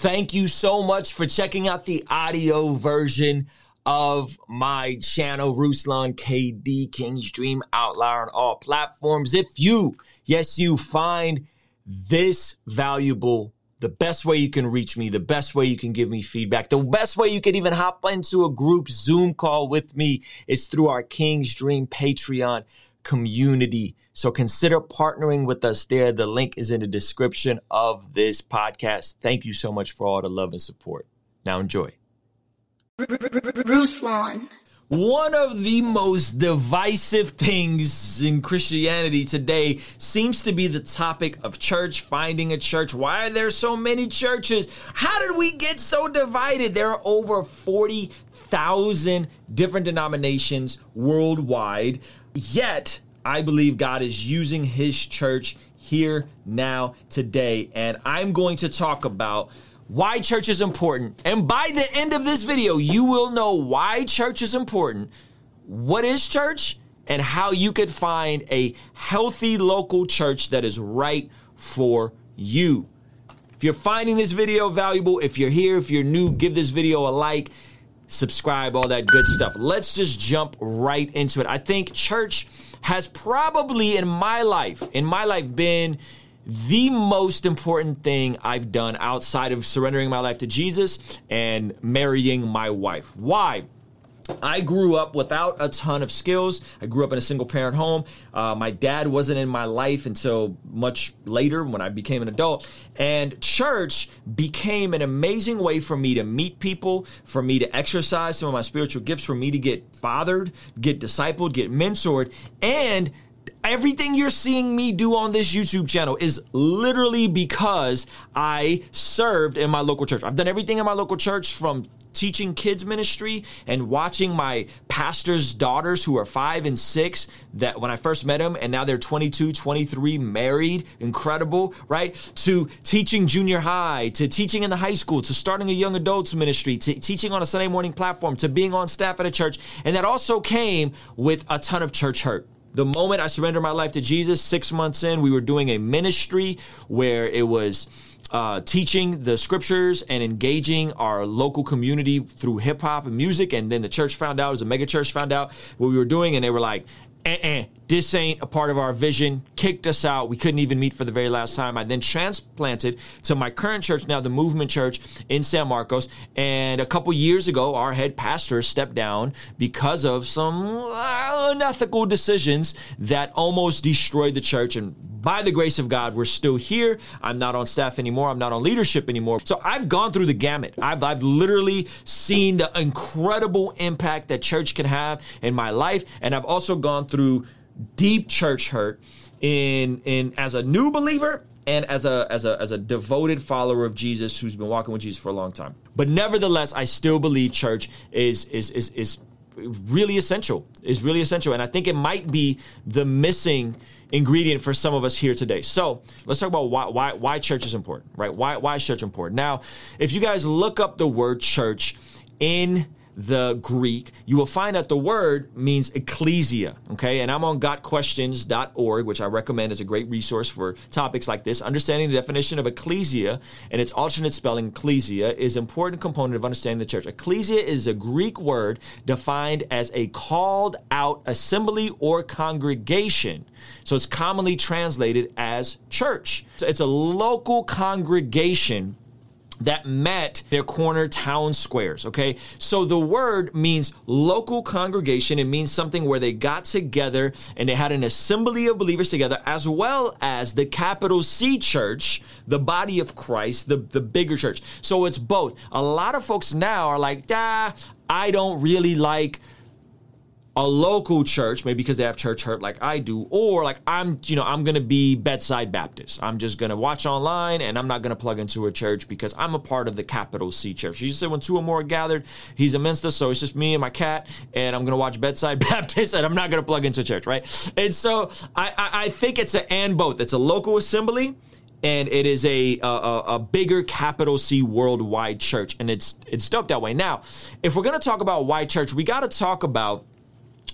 Thank you so much for checking out the audio version of my channel, Ruslan KD King's Dream Outlier on all platforms. If you, yes, you find this valuable, the best way you can reach me, the best way you can give me feedback, the best way you can even hop into a group Zoom call with me is through our King's Dream Patreon community. So consider partnering with us there. The link is in the description of this podcast. Thank you so much for all the love and support. Now enjoy. Ruslan. One of the most divisive things in Christianity today seems to be the topic of church, finding a church. Why are there so many churches? How did we get so divided? There are over 40,000 different denominations worldwide. Yet, I believe God is using his church here, now, today. And I'm going to talk about why church is important. And by the end of this video, you will know why church is important, what is church, and how you could find a healthy local church that is right for you. If you're finding this video valuable, if you're here, if you're new, give this video a like, subscribe, all that good stuff. Let's just jump right into it. I think church has probably in my life, in my life, been the most important thing I've done outside of surrendering my life to Jesus and marrying my wife. Why? I grew up without a ton of skills. I grew up in a single parent home. Uh, my dad wasn't in my life until much later when I became an adult. And church became an amazing way for me to meet people, for me to exercise some of my spiritual gifts, for me to get fathered, get discipled, get mentored, and everything you're seeing me do on this YouTube channel is literally because I served in my local church. I've done everything in my local church from teaching kids ministry and watching my pastor's daughters who are five and six that when I first met them and now they're 22, 23, married, incredible, right? To teaching junior high, to teaching in the high school, to starting a young adults ministry, to teaching on a Sunday morning platform, to being on staff at a church. And that also came with a ton of church hurt the moment I surrendered my life to Jesus, six months in, we were doing a ministry where it was uh, teaching the scriptures and engaging our local community through hip hop and music. And then the church found out, was a mega church, found out what we were doing, and they were like, eh, this ain't a part of our vision, kicked us out. We couldn't even meet for the very last time. I then transplanted to my current church, now the Movement Church in San Marcos. And a couple years ago, our head pastor stepped down because of some unethical decisions that almost destroyed the church. And by the grace of God, we're still here. I'm not on staff anymore. I'm not on leadership anymore. So I've gone through the gamut. I've, I've literally seen the incredible impact that church can have in my life. And I've also gone through deep church hurt in in as a new believer and as a as a as a devoted follower of Jesus who's been walking with Jesus for a long time. But nevertheless, I still believe church is is is is really essential. Is really essential, and I think it might be the missing ingredient for some of us here today. So let's talk about why why why church is important, right? Why why is church important? Now, if you guys look up the word church in the Greek, you will find that the word means ecclesia. Okay. And I'm on gotquestions.org, which I recommend as a great resource for topics like this. Understanding the definition of ecclesia and its alternate spelling, ecclesia, is an important component of understanding the church. Ecclesia is a Greek word defined as a called out assembly or congregation. So it's commonly translated as church. So it's a local congregation that met their corner town squares. Okay. So the word means local congregation. It means something where they got together and they had an assembly of believers together, as well as the capital C church, the body of Christ, the, the bigger church. So it's both. A lot of folks now are like, ah, I don't really like a local church, maybe because they have church hurt like I do, or like I'm, you know, I'm gonna be bedside Baptist. I'm just gonna watch online and I'm not gonna plug into a church because I'm a part of the capital C church. You said when two or more are gathered, he's a minister, so it's just me and my cat, and I'm gonna watch bedside Baptist and I'm not gonna plug into a church, right? And so I, I, I think it's an and both. It's a local assembly and it is a, a, a bigger capital C worldwide church, and it's it's dope that way. Now, if we're gonna talk about why church, we got to talk about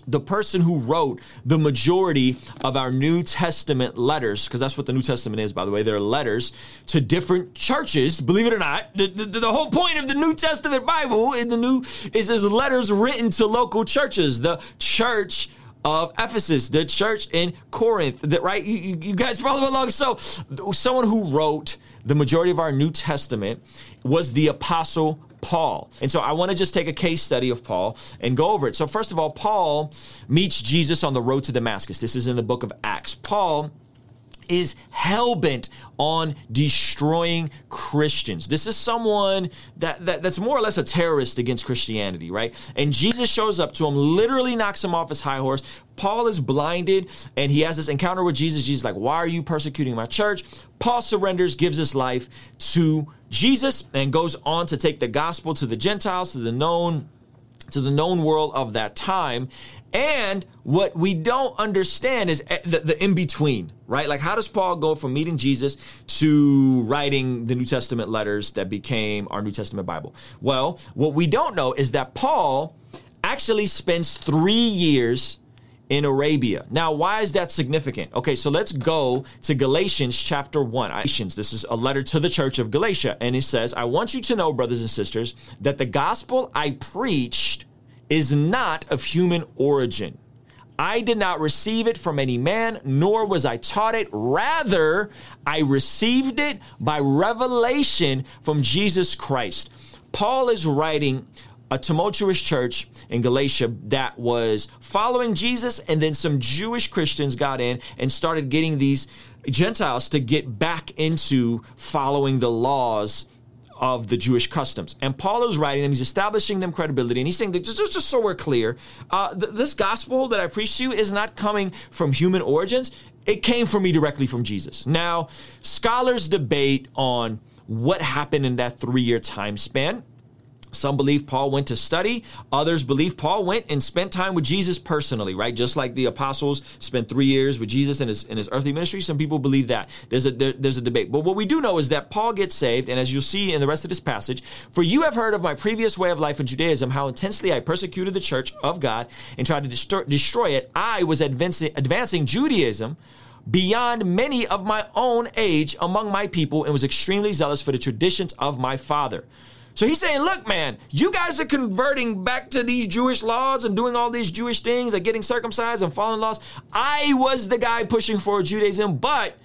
the person who wrote the majority of our New Testament letters, because that's what the New Testament is, by the way. They're letters to different churches. Believe it or not, the, the, the whole point of the New Testament Bible in the New is is letters written to local churches. The church of Ephesus, the church in Corinth, that right? You, you guys follow along. So, someone who wrote the majority of our New Testament was the Apostle Paul. And so I want to just take a case study of Paul and go over it. So, first of all, Paul meets Jesus on the road to Damascus. This is in the book of Acts. Paul is hell bent on destroying Christians. This is someone that, that that's more or less a terrorist against Christianity, right? And Jesus shows up to him, literally knocks him off his high horse. Paul is blinded and he has this encounter with Jesus. Jesus like, "Why are you persecuting my church?" Paul surrenders, gives his life to Jesus and goes on to take the gospel to the Gentiles, to the known to the known world of that time. And what we don't understand is eh, the, the in between, right? Like, how does Paul go from meeting Jesus to writing the New Testament letters that became our New Testament Bible? Well, what we don't know is that Paul actually spends three years in Arabia. Now, why is that significant? Okay, so let's go to Galatians chapter 1. Galatians, this is a letter to the church of Galatia, and it says, I want you to know, brothers and sisters, that the gospel I preached is not of human origin. I did not receive it from any man, nor was I taught it. Rather, I received it by revelation from Jesus Christ. Paul is writing a tumultuous church in Galatia that was following Jesus, and then some Jewish Christians got in and started getting these Gentiles to get back into following the laws of the Jewish customs. And Paul is writing them, he's establishing them credibility, and he's saying that just, just, just so we're clear, uh, th- this gospel that I preach to you is not coming from human origins. It came from me directly from Jesus. Now, scholars debate on what happened in that three year time span. Some believe Paul went to study. Others believe Paul went and spent time with Jesus personally, right? Just like the apostles spent three years with Jesus in his in his earthly ministry. Some people believe that. There's a there, there's a debate. But what we do know is that Paul gets saved, and as you'll see in the rest of this passage, for you have heard of my previous way of life in Judaism, how intensely I persecuted the church of God and tried to destroy, destroy it. I was advancing, advancing Judaism beyond many of my own age among my people and was extremely zealous for the traditions of my father. So he's saying, look, man, you guys are converting back to these Jewish laws and doing all these Jewish things, like getting circumcised and following laws. I was the guy pushing for Judaism, but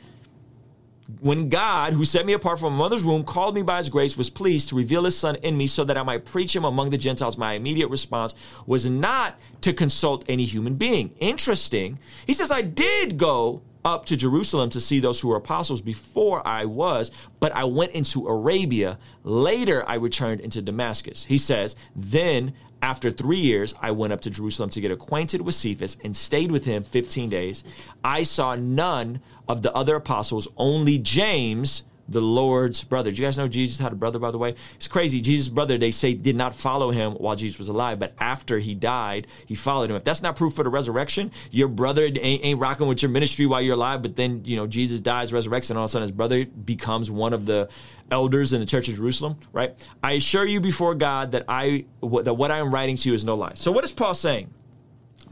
when God, who set me apart from my mother's womb, called me by his grace, was pleased to reveal his son in me so that I might preach him among the Gentiles, my immediate response was not to consult any human being. Interesting. He says, I did go up to Jerusalem to see those who were apostles before I was, but I went into Arabia. Later, I returned into Damascus. He says, Then, after three years, I went up to Jerusalem to get acquainted with Cephas and stayed with him 15 days. I saw none of the other apostles, only James the Lord's brother. Do you guys know Jesus had a brother, by the way? It's crazy. Jesus' brother, they say, did not follow him while Jesus was alive, but after he died, he followed him. If that's not proof for the resurrection, your brother ain't, ain't rocking with your ministry while you're alive, but then, you know, Jesus dies, resurrects, and all of a sudden his brother becomes one of the elders in the church of Jerusalem, right? I assure you before God that I that what I am writing to you is no lie. So what is Paul saying?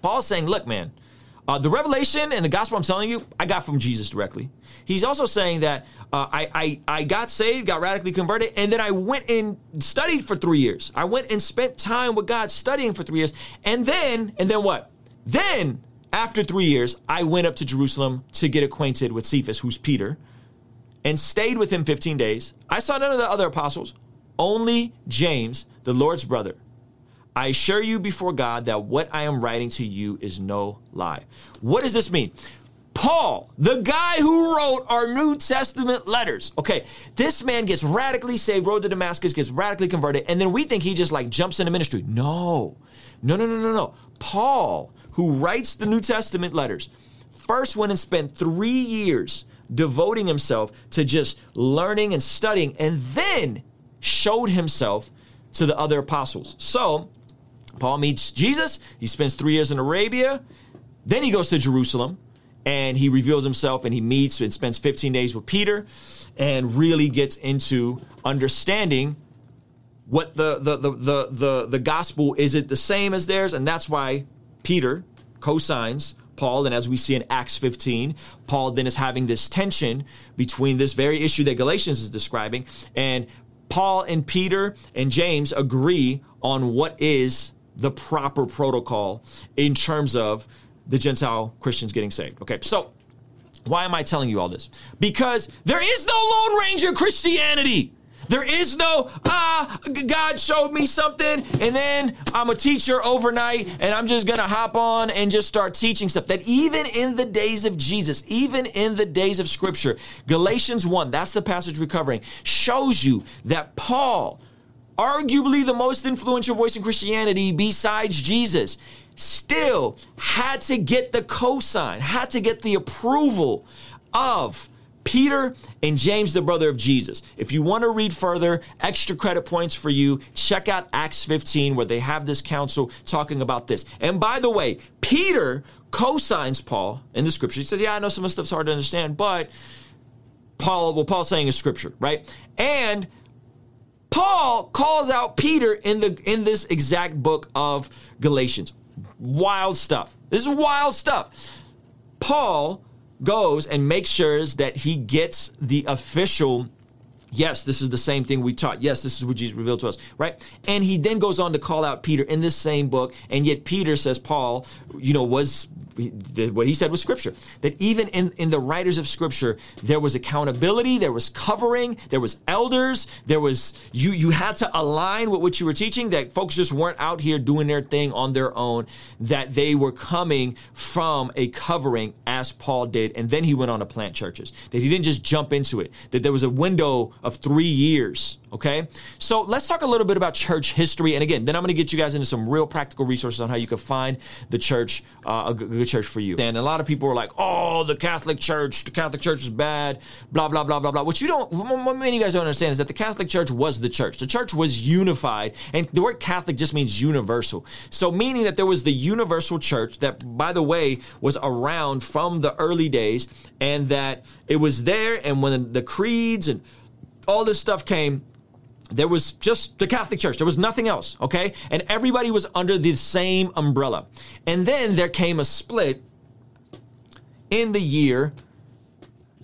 Paul's saying, look, man, uh, the revelation and the gospel I'm telling you, I got from Jesus directly. He's also saying that uh, I, I, I got saved, got radically converted, and then I went and studied for three years. I went and spent time with God studying for three years. And then, and then what? Then, after three years, I went up to Jerusalem to get acquainted with Cephas, who's Peter, and stayed with him 15 days. I saw none of the other apostles, only James, the Lord's brother. I assure you before God that what I am writing to you is no lie. What does this mean? Paul, the guy who wrote our New Testament letters. Okay, this man gets radically saved, road to Damascus, gets radically converted, and then we think he just like jumps into ministry. No, no, no, no, no, no. Paul, who writes the New Testament letters, first went and spent three years devoting himself to just learning and studying, and then showed himself to the other apostles. So, Paul meets Jesus. He spends three years in Arabia. Then he goes to Jerusalem and he reveals himself and he meets and spends 15 days with Peter and really gets into understanding what the the the the the, the gospel is it the same as theirs and that's why Peter co-signs Paul, and as we see in Acts 15, Paul then is having this tension between this very issue that Galatians is describing, and Paul and Peter and James agree on what is the proper protocol in terms of the Gentile Christians getting saved. Okay, so why am I telling you all this? Because there is no Lone Ranger Christianity. There is no, ah, God showed me something, and then I'm a teacher overnight, and I'm just gonna hop on and just start teaching stuff. That even in the days of Jesus, even in the days of Scripture, Galatians 1, that's the passage we're covering, shows you that Paul, arguably the most influential voice in Christianity besides Jesus, still had to get the cosign, had to get the approval of Peter and James, the brother of Jesus. If you want to read further, extra credit points for you, check out Acts 15, where they have this council talking about this. And by the way, Peter co signs Paul in the scripture. He says, Yeah, I know some of the stuff's hard to understand, but Paul, what Paul's saying is scripture, right? And Paul calls out Peter in the in this exact book of Galatians. Wild stuff. This is wild stuff. Paul goes and makes sure that he gets the official Yes, this is the same thing we taught. Yes, this is what Jesus revealed to us, right? And he then goes on to call out Peter in this same book. And yet Peter says Paul, you know, was what he said was scripture. That even in, in the writers of scripture, there was accountability, there was covering, there was elders, there was you you had to align with what you were teaching, that folks just weren't out here doing their thing on their own, that they were coming from a covering as Paul did. And then he went on to plant churches. That he didn't just jump into it, that there was a window of three years. Okay. So let's talk a little bit about church history. And again, then I'm going to get you guys into some real practical resources on how you can find the church, uh, a good church for you. And a lot of people are like, oh, the Catholic Church, the Catholic Church is bad, blah, blah, blah, blah, blah. What you don't, what many of you guys don't understand is that the Catholic Church was the church. The church was unified. And the word Catholic just means universal. So meaning that there was the universal church that, by the way, was around from the early days and that it was there. And when the creeds and all this stuff came, there was just the Catholic Church. There was nothing else, okay? And everybody was under the same umbrella. And then there came a split in the year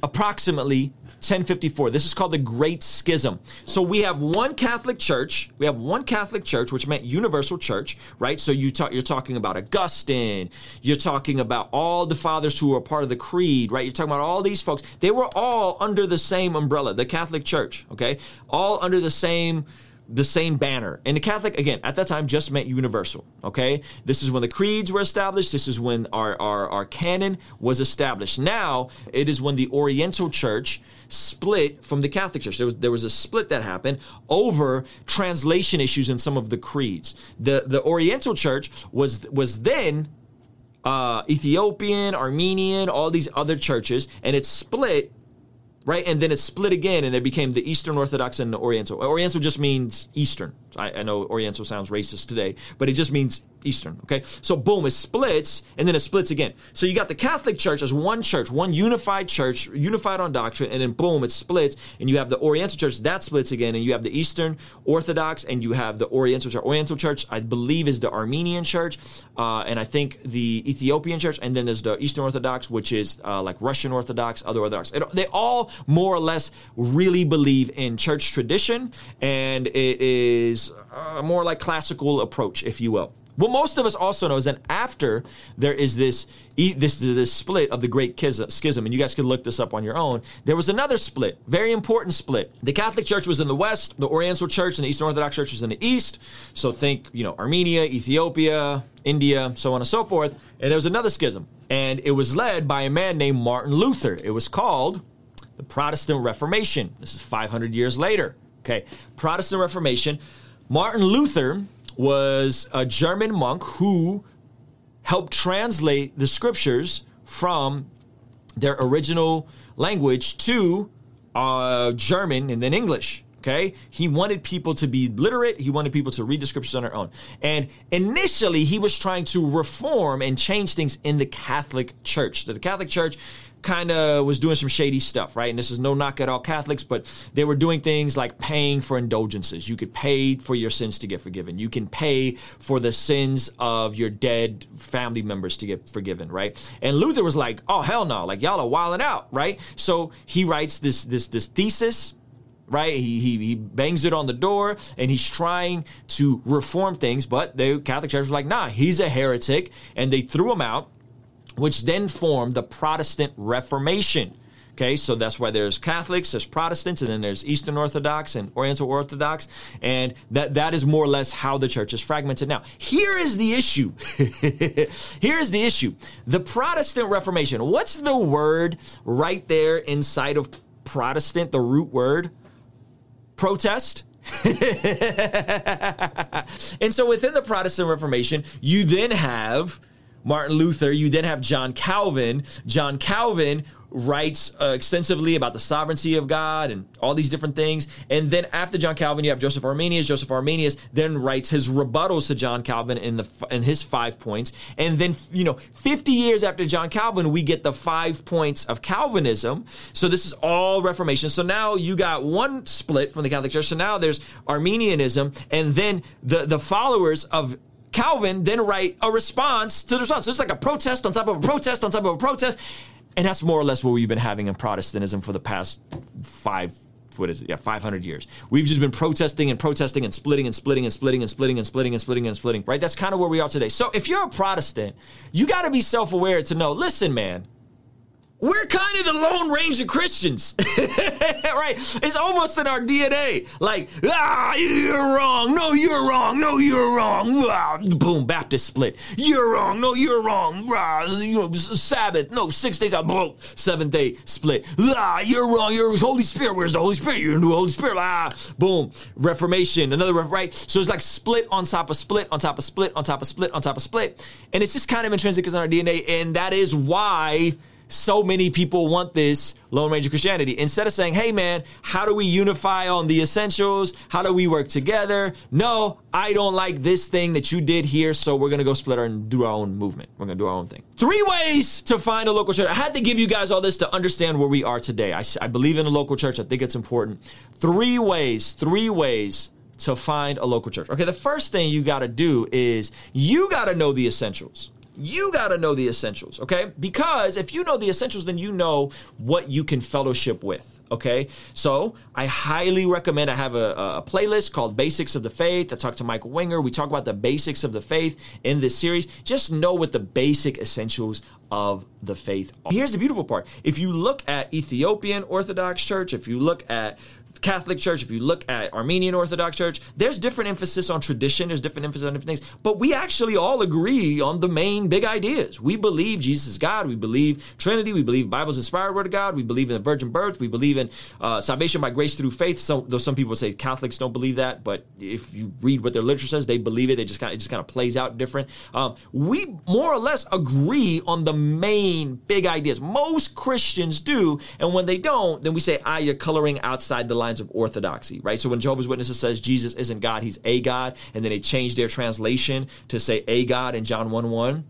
approximately 1054. This is called the Great Schism. So we have one Catholic Church. We have one Catholic Church, which meant universal church, right? So you talk, you're talking about Augustine. You're talking about all the fathers who are part of the creed, right? You're talking about all these folks. They were all under the same umbrella, the Catholic Church, okay? All under the same the same banner. And the Catholic, again, at that time just meant universal. Okay. This is when the creeds were established. This is when our, our, our canon was established. Now it is when the Oriental Church split from the Catholic Church. There was, there was a split that happened over translation issues in some of the creeds. The, the Oriental Church was, was then uh, Ethiopian, Armenian, all these other churches, and it split right? And then it split again, and they became the Eastern Orthodox and the Oriental. Oriental just means Eastern. I, I know Oriental sounds racist today, but it just means Eastern. Okay, so boom, it splits, and then it splits again. So you got the Catholic Church as one church, one unified church, unified on doctrine, and then boom, it splits, and you have the Oriental Church that splits again, and you have the Eastern Orthodox, and you have the Oriental Church. Oriental Church, I believe, is the Armenian Church, uh, and I think the Ethiopian Church, and then there's the Eastern Orthodox, which is uh, like Russian Orthodox, other Orthodox. It, they all more or less really believe in church tradition, and it is uh, more like classical approach, if you will. What most of us also know is that after there is this this this split of the Great Schism, and you guys can look this up on your own, there was another split, very important split. The Catholic Church was in the west, the Oriental Church and the Eastern Orthodox Church was in the east. So think, you know, Armenia, Ethiopia, India, so on and so forth. And there was another schism, and it was led by a man named Martin Luther. It was called the Protestant Reformation. This is 500 years later. Okay, Protestant Reformation. Martin Luther was a German monk who helped translate the scriptures from their original language to uh, German and then English. Okay. He wanted people to be literate. He wanted people to read the scriptures on their own. And initially, he was trying to reform and change things in the Catholic Church. So the Catholic Church kind of was doing some shady stuff, right? And this is no knock at all Catholics, but they were doing things like paying for indulgences. You could pay for your sins to get forgiven. You can pay for the sins of your dead family members to get forgiven, right? And Luther was like, "Oh hell no! Like y'all are wilding out, right?" So he writes this this this thesis right? He, he, he bangs it on the door and he's trying to reform things, but the Catholic Church was like, nah, he's a heretic. And they threw him out, which then formed the Protestant Reformation. Okay, so that's why there's Catholics, there's Protestants, and then there's Eastern Orthodox and Oriental Orthodox, and that that is more or less how the church is fragmented now. Here is the issue. Here is the issue. The Protestant Reformation. What's the word right there inside of Protestant? The root word protest. and so within the Protestant Reformation, you then have Martin Luther, you then have John Calvin. John Calvin writes uh, extensively about the sovereignty of God and all these different things. And then after John Calvin, you have Joseph Arminius. Joseph Arminius then writes his rebuttals to John Calvin in the in his five points. And then you know, 50 years after John Calvin, we get the five points of Calvinism. So this is all Reformation. So now you got one split from the Catholic Church. So now there's Arminianism, and then the the followers of Calvin then write a response to the response. So it's like a protest on top of a protest on top of a protest. And that's more or less what we've been having in Protestantism for the past five, what is it? Yeah, 500 years. We've just been protesting and protesting and splitting and splitting and splitting and splitting and splitting and splitting and splitting, right? That's kind of where we are today. So if you're a Protestant, you got to be self aware to know listen, man, we're kind of the Lone Ranger Christians, right? It's almost in our DNA. Like, ah, you're wrong. No, you're wrong. No, you're wrong. Ah, boom, Baptist split. You're wrong. No, you're wrong. Ah, you know, Sabbath. No, six days out. Boom, seventh day split. Ah, you're wrong. You're Holy Spirit. Where's the Holy Spirit? You're the Holy Spirit. Ah, boom, Reformation. Another right. So it's like split on top of split on top of split on top of split on top of split, and it's just kind of intrinsic in our DNA, and that is why so many people want this Lone Ranger Christianity. Instead of saying, hey man, how do we unify on the essentials? How do we work together? No, I don't like this thing that you did here, so we're gonna go split our and do our own movement. We're gonna do our own thing. Three ways to find a local church. I had to give you guys all this to understand where we are today. I, I believe in a local church, I think it's important. Three ways, three ways to find a local church. Okay, the first thing you gotta do is you gotta know the essentials you got to know the essentials, okay? Because if you know the essentials, then you know what you can fellowship with, okay? So I highly recommend I have a, a, playlist called Basics of the Faith. I talk to Michael Winger. We talk about the basics of the faith in this series. Just know what the basic essentials of the faith are. Here's the beautiful part. If you look at Ethiopian Orthodox Church, if you look at Catholic Church, if you look at Armenian Orthodox Church, there's different emphasis on tradition, there's different emphasis on different things, but we actually all agree on the main big ideas. We believe Jesus is God, we believe Trinity, we believe Bible's inspired word of God, we believe in the virgin birth, we believe in uh, salvation by grace through faith. So, though some people say Catholics don't believe that, but if you read what their literature says, they believe it. It just kind it just kind of plays out different. Um, we more or less agree on the main big ideas. Most Christians do, and when they don't, then we say, ah, you're coloring outside the lines of orthodoxy, right? So when Jehovah's Witnesses says Jesus isn't God, he's a God, and then they change their translation to say a God in John 1 1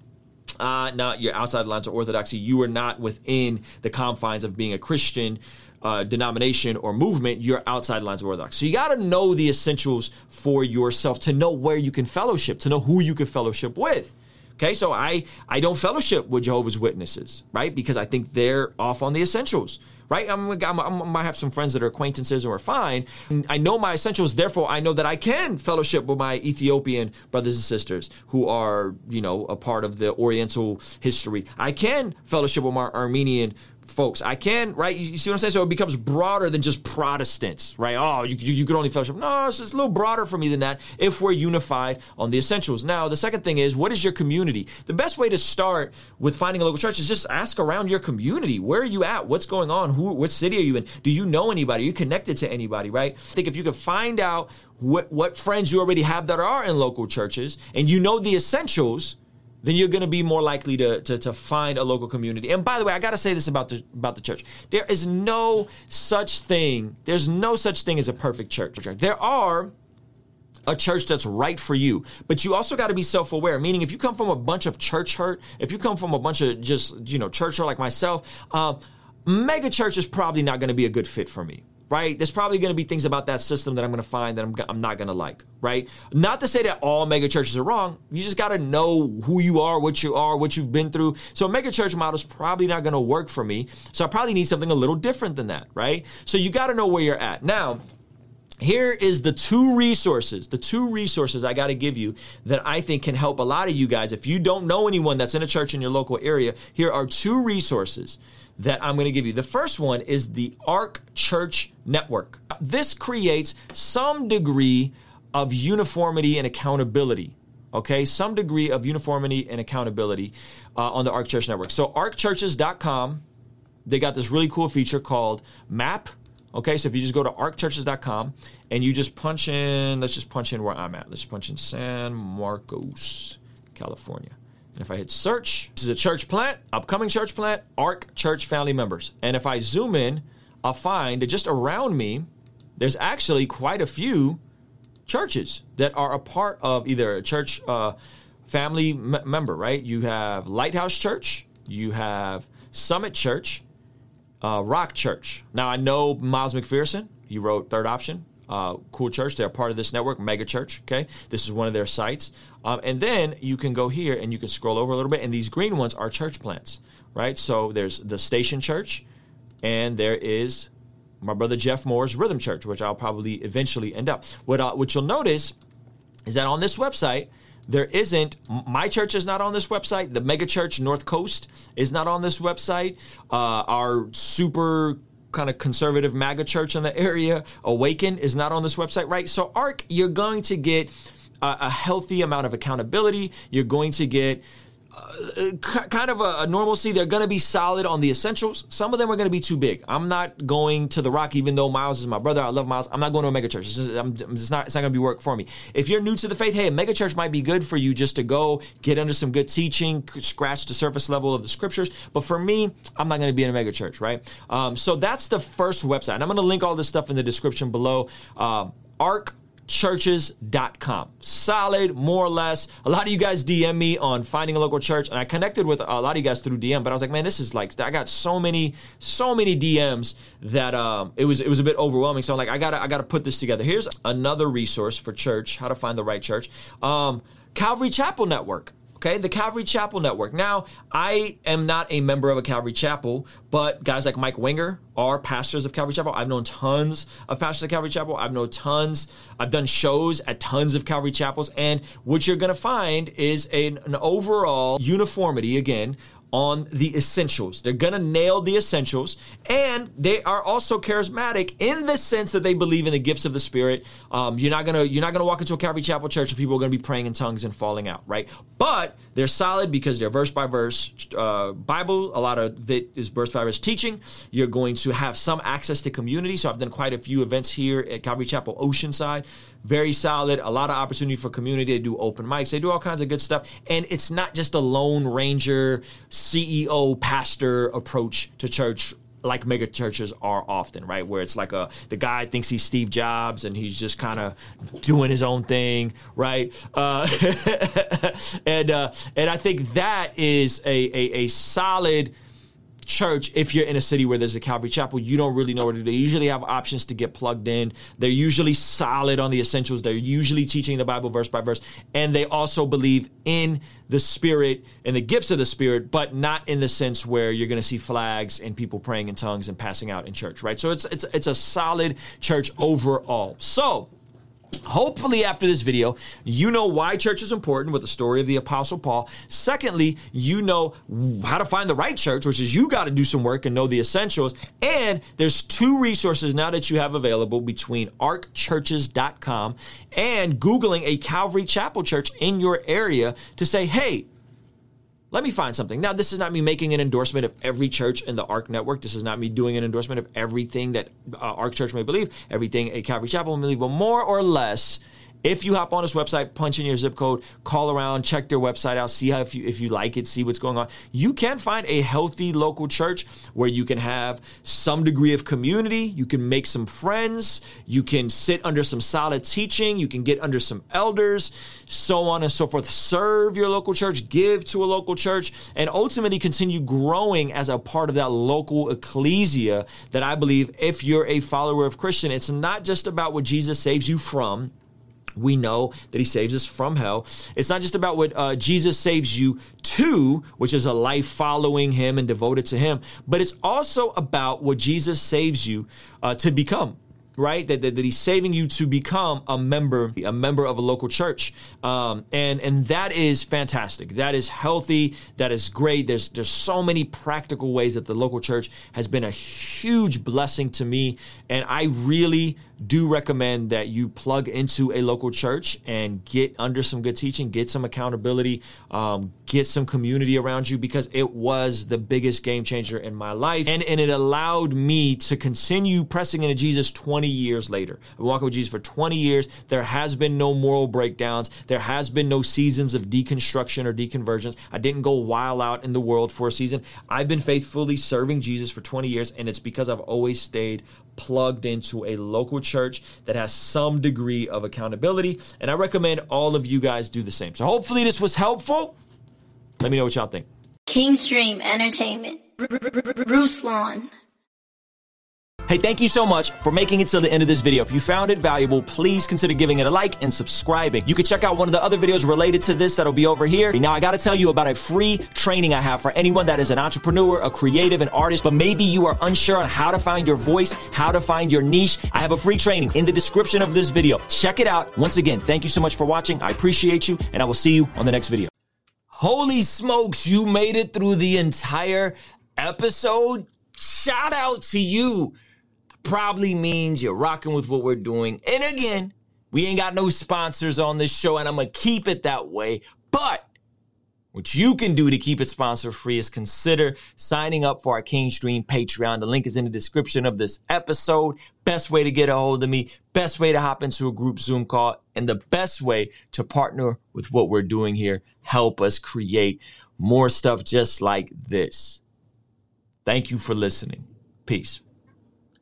uh, now you're outside the lines of orthodoxy. You are not within the confines of being a Christian uh, denomination or movement. You're outside the lines of orthodoxy. So you got to know the essentials for yourself to know where you can fellowship, to know who you can fellowship with. Okay, so I I don't fellowship with Jehovah's Witnesses, right? Because I think they're off on the essentials right? I'm, I'm, i might have some friends that are acquaintances and are fine. I know my essentials, therefore I know that I can fellowship with my Ethiopian brothers and sisters who are, you know, a part of the Oriental history. I can fellowship with my Armenian folks. I can, right? You, see what I'm saying? So it becomes broader than just Protestants, right? Oh, you, you, you could only fellowship. No, it's, it's, a little broader for me than that if we're unified on the essentials. Now, the second thing is, what is your community? The best way to start with finding a local church is just ask around your community. Where are you at? What's going on? Who, what city are you in? Do you know anybody? Are you connected to anybody, right? I think if you could find out what, what friends you already have that are in local churches and you know the essentials, then you're going to be more likely to, to, to find a local community. And by the way, I got to say this about the about the church. There is no such thing. There's no such thing as a perfect church. There are a church that's right for you. But you also got to be self aware, meaning if you come from a bunch of church hurt, if you come from a bunch of just, you know, church hurt like myself, uh, mega church is probably not going to be a good fit for me right? There's probably going to be things about that system that I'm going to find that I'm, I'm not going to like, right? Not to say that all mega churches are wrong. You just got to know who you are, what you are, what you've been through. So a mega church model is probably not going to work for me. So I probably need something a little different than that, right? So you got to know where you're at. Now, here is the two resources, the two resources I got to give you that I think can help a lot of you guys. If you don't know anyone that's in a church in your local area, here are two resources that I'm going to give you. The first one is the ARC Church Network. This creates some degree of uniformity and accountability. Okay, some degree of uniformity and accountability uh, on the ARC Church Network. So, arcchurches.com, they got this really cool feature called Map. Okay, so if you just go to arcchurches.com and you just punch in, let's just punch in where I'm at. Let's punch in San Marcos, California. And if I hit search, this is a church plant, upcoming church plant, ARC church family members. And if I zoom in, I'll find that just around me, there's actually quite a few churches that are a part of either a church uh, family m- member, right? You have Lighthouse Church, you have Summit Church, uh, Rock Church. Now, I know Miles McPherson, he wrote Third Option uh, cool church. They're part of this network, Mega Church. Okay, this is one of their sites. Um, and then you can go here and you can scroll over a little bit, and these green ones are church plants, right? So there's the Station Church, and there is my brother Jeff Moore's Rhythm Church, which I'll probably eventually end up. What uh, what you'll notice is that on this website there isn't my church is not on this website the mega church north coast is not on this website uh, our super kind of conservative MAGA church in the area, Awaken, is not on this website, right? So, ARC, you're going to get a, a healthy amount of accountability. You're going to get uh, kind of a, a, normalcy. They're going to be solid on the essentials. Some of them are going to be too big. I'm not going to the Rock, even though Miles is my brother. I love Miles. I'm not going to a megachurch. It's, it's not. It's not going to be work for me. If you're new to the faith, hey, a mega church might be good for you just to go get under some good teaching, scratch the surface level of the scriptures. But for me, I'm not going to be in a megachurch, right? Um, so that's the first website, and I'm going to link all this stuff in the description below. Um, ARC churches.com. Solid, more or less. A lot of you guys DM me on finding a local church, and I connected with a lot of you guys through DM. But I was like, man, this is like I got so many, so many DMs that um, it was it was a bit overwhelming. So I'm like, I gotta I gotta put this together. Here's another resource for church, how to find the right church. Um, Calvary Chapel Network. Okay, the Calvary Chapel Network. Now, I am not a member of a Calvary Chapel, but guys like Mike Winger are pastors of Calvary Chapel. I've known tons of pastors of Calvary Chapel. I've known tons. I've done shows at tons of Calvary Chapels, and what you're going to find is an, an overall uniformity again on the essentials. They're going to nail the essentials. And they are also charismatic in the sense that they believe in the gifts of the Spirit. Um, you're not going to you're not going to walk into a Calvary Chapel church and people are going to be praying in tongues and falling out, right? But they're solid because they're verse by verse uh, Bible. A lot of it is verse by verse teaching. You're going to have some access to community. So I've done quite a few events here at Calvary Chapel Oceanside very solid. A lot of opportunity for community. They do open mics. They do all kinds of good stuff. And it's not just a lone ranger, CEO, pastor approach to church like mega churches are often, right? Where it's like a the guy thinks he's Steve Jobs and he's just kind of doing his own thing, right? Uh, and uh, and I think that is a, a, a solid church if you're in a city where there's a Calvary Chapel, you don't really know what to do. They usually have options to get plugged in. They're usually solid on the essentials. They're usually teaching the Bible verse by verse. And they also believe in the Spirit and the gifts of the Spirit, but not in the sense where you're going to see flags and people praying in tongues and passing out in church, right? So it's it's it's a solid church overall. So Hopefully, after this video, you know why church is important with the story of the Apostle Paul. Secondly, you know how to find the right church, which is you got to do some work and know the essentials. And there's two resources now that you have available between arcchurches.com and Googling a Calvary Chapel church in your area to say, hey, let me find something. Now, this is not me making an endorsement of every church in the ARC network. This is not me doing an endorsement of everything that uh, Church may believe, everything a Calvary Chapel may believe, but more or less, If you hop on this website, punch in your zip code, call around, check their website out, see how if you if you like it, see what's going on. You can find a healthy local church where you can have some degree of community, you can make some friends, you can sit under some solid teaching, you can get under some elders, so on and so forth. Serve your local church, give to a local church, and ultimately continue growing as a part of that local ecclesia that I believe if you're a follower of Christian, it's not just about what Jesus saves you from we know that he saves us from hell. It's not just about what uh, Jesus saves you to, which is a life following him and devoted to him, but it's also about what Jesus saves you uh, to become right? That, that, that, he's saving you to become a member, a member of a local church. Um, and, and that is fantastic. That is healthy. That is great. There's, there's so many practical ways that the local church has been a huge blessing to me. And I really do recommend that you plug into a local church and get under some good teaching, get some accountability, um, get some community around you because it was the biggest game changer in my life. And, and it allowed me to continue pressing into Jesus 20 years later. I've walking with Jesus for 20 years. There has been no moral breakdowns. There has been no seasons of deconstruction or deconversions. I didn't go wild out in the world for a season. I've been faithfully serving Jesus for 20 years, and it's because I've always stayed plugged into a local church that has some degree of accountability. And I recommend all of you guys do the same. So hopefully this was helpful. Let me know what y'all think. King's Dream Entertainment. Ruslan. Hey, thank you so much for making it to the end of this video. If you found it valuable, please consider giving it a like and subscribing. You can check out one of the other videos related to this that'll be over here. Now, I gotta tell you about a free training I have for anyone that is an entrepreneur, a creative, an artist, but maybe you are unsure on how to find your voice, how to find your niche. I have a free training in the description of this video. Check it out. Once again, thank you so much for watching. I appreciate you, and I will see you on the next video. Holy smokes, you made it through the entire episode. Shout out to you probably means you're rocking with what we're doing. And again, we ain't got no sponsors on this show, and I'm gonna keep it that way. But what you can do to keep it sponsor free is consider signing up for our King's Dream Patreon. The link is in the description of this episode. Best way to get a hold of me, best way to hop into a group Zoom call, and the best way to partner with what we're doing here. Help us create more stuff just like this. Thank you for listening. Peace.